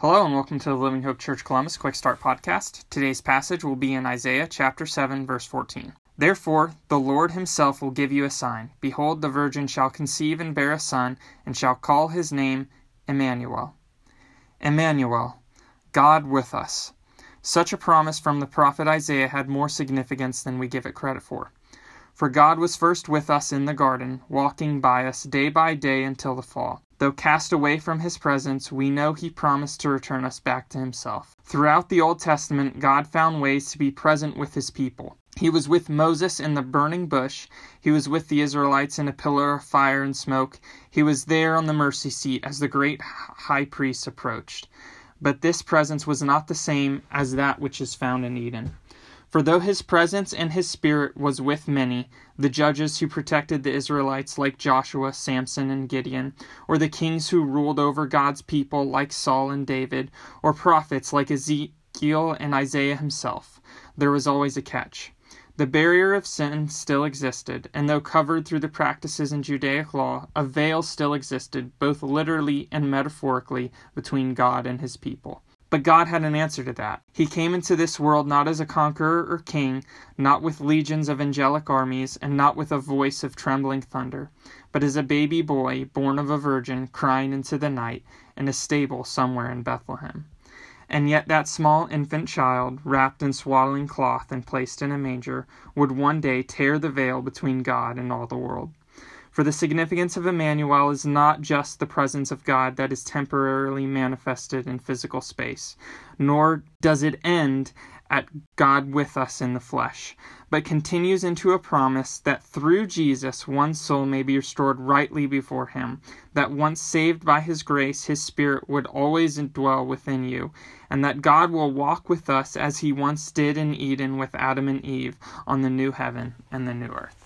Hello and welcome to the Living Hope Church Columbus Quick Start Podcast. Today's passage will be in Isaiah chapter 7 verse 14. Therefore the Lord himself will give you a sign. Behold the virgin shall conceive and bear a son and shall call his name Emmanuel. Emmanuel, God with us. Such a promise from the prophet Isaiah had more significance than we give it credit for. For God was first with us in the garden, walking by us day by day until the fall. Though cast away from his presence, we know he promised to return us back to himself. Throughout the Old Testament, God found ways to be present with his people. He was with Moses in the burning bush. He was with the Israelites in a pillar of fire and smoke. He was there on the mercy seat as the great high priest approached. But this presence was not the same as that which is found in Eden. For though his presence and his spirit was with many, the judges who protected the Israelites like Joshua, Samson, and Gideon, or the kings who ruled over God's people like Saul and David, or prophets like Ezekiel and Isaiah himself, there was always a catch. The barrier of sin still existed, and though covered through the practices in Judaic law, a veil still existed, both literally and metaphorically, between God and his people. But God had an answer to that. He came into this world not as a conqueror or king, not with legions of angelic armies, and not with a voice of trembling thunder, but as a baby boy born of a virgin crying into the night in a stable somewhere in Bethlehem. And yet that small infant child, wrapped in swaddling cloth and placed in a manger, would one day tear the veil between God and all the world. For the significance of Emmanuel is not just the presence of God that is temporarily manifested in physical space, nor does it end at God with us in the flesh, but continues into a promise that through Jesus one soul may be restored rightly before Him, that once saved by His grace, His Spirit would always dwell within you, and that God will walk with us as He once did in Eden with Adam and Eve on the new heaven and the new earth.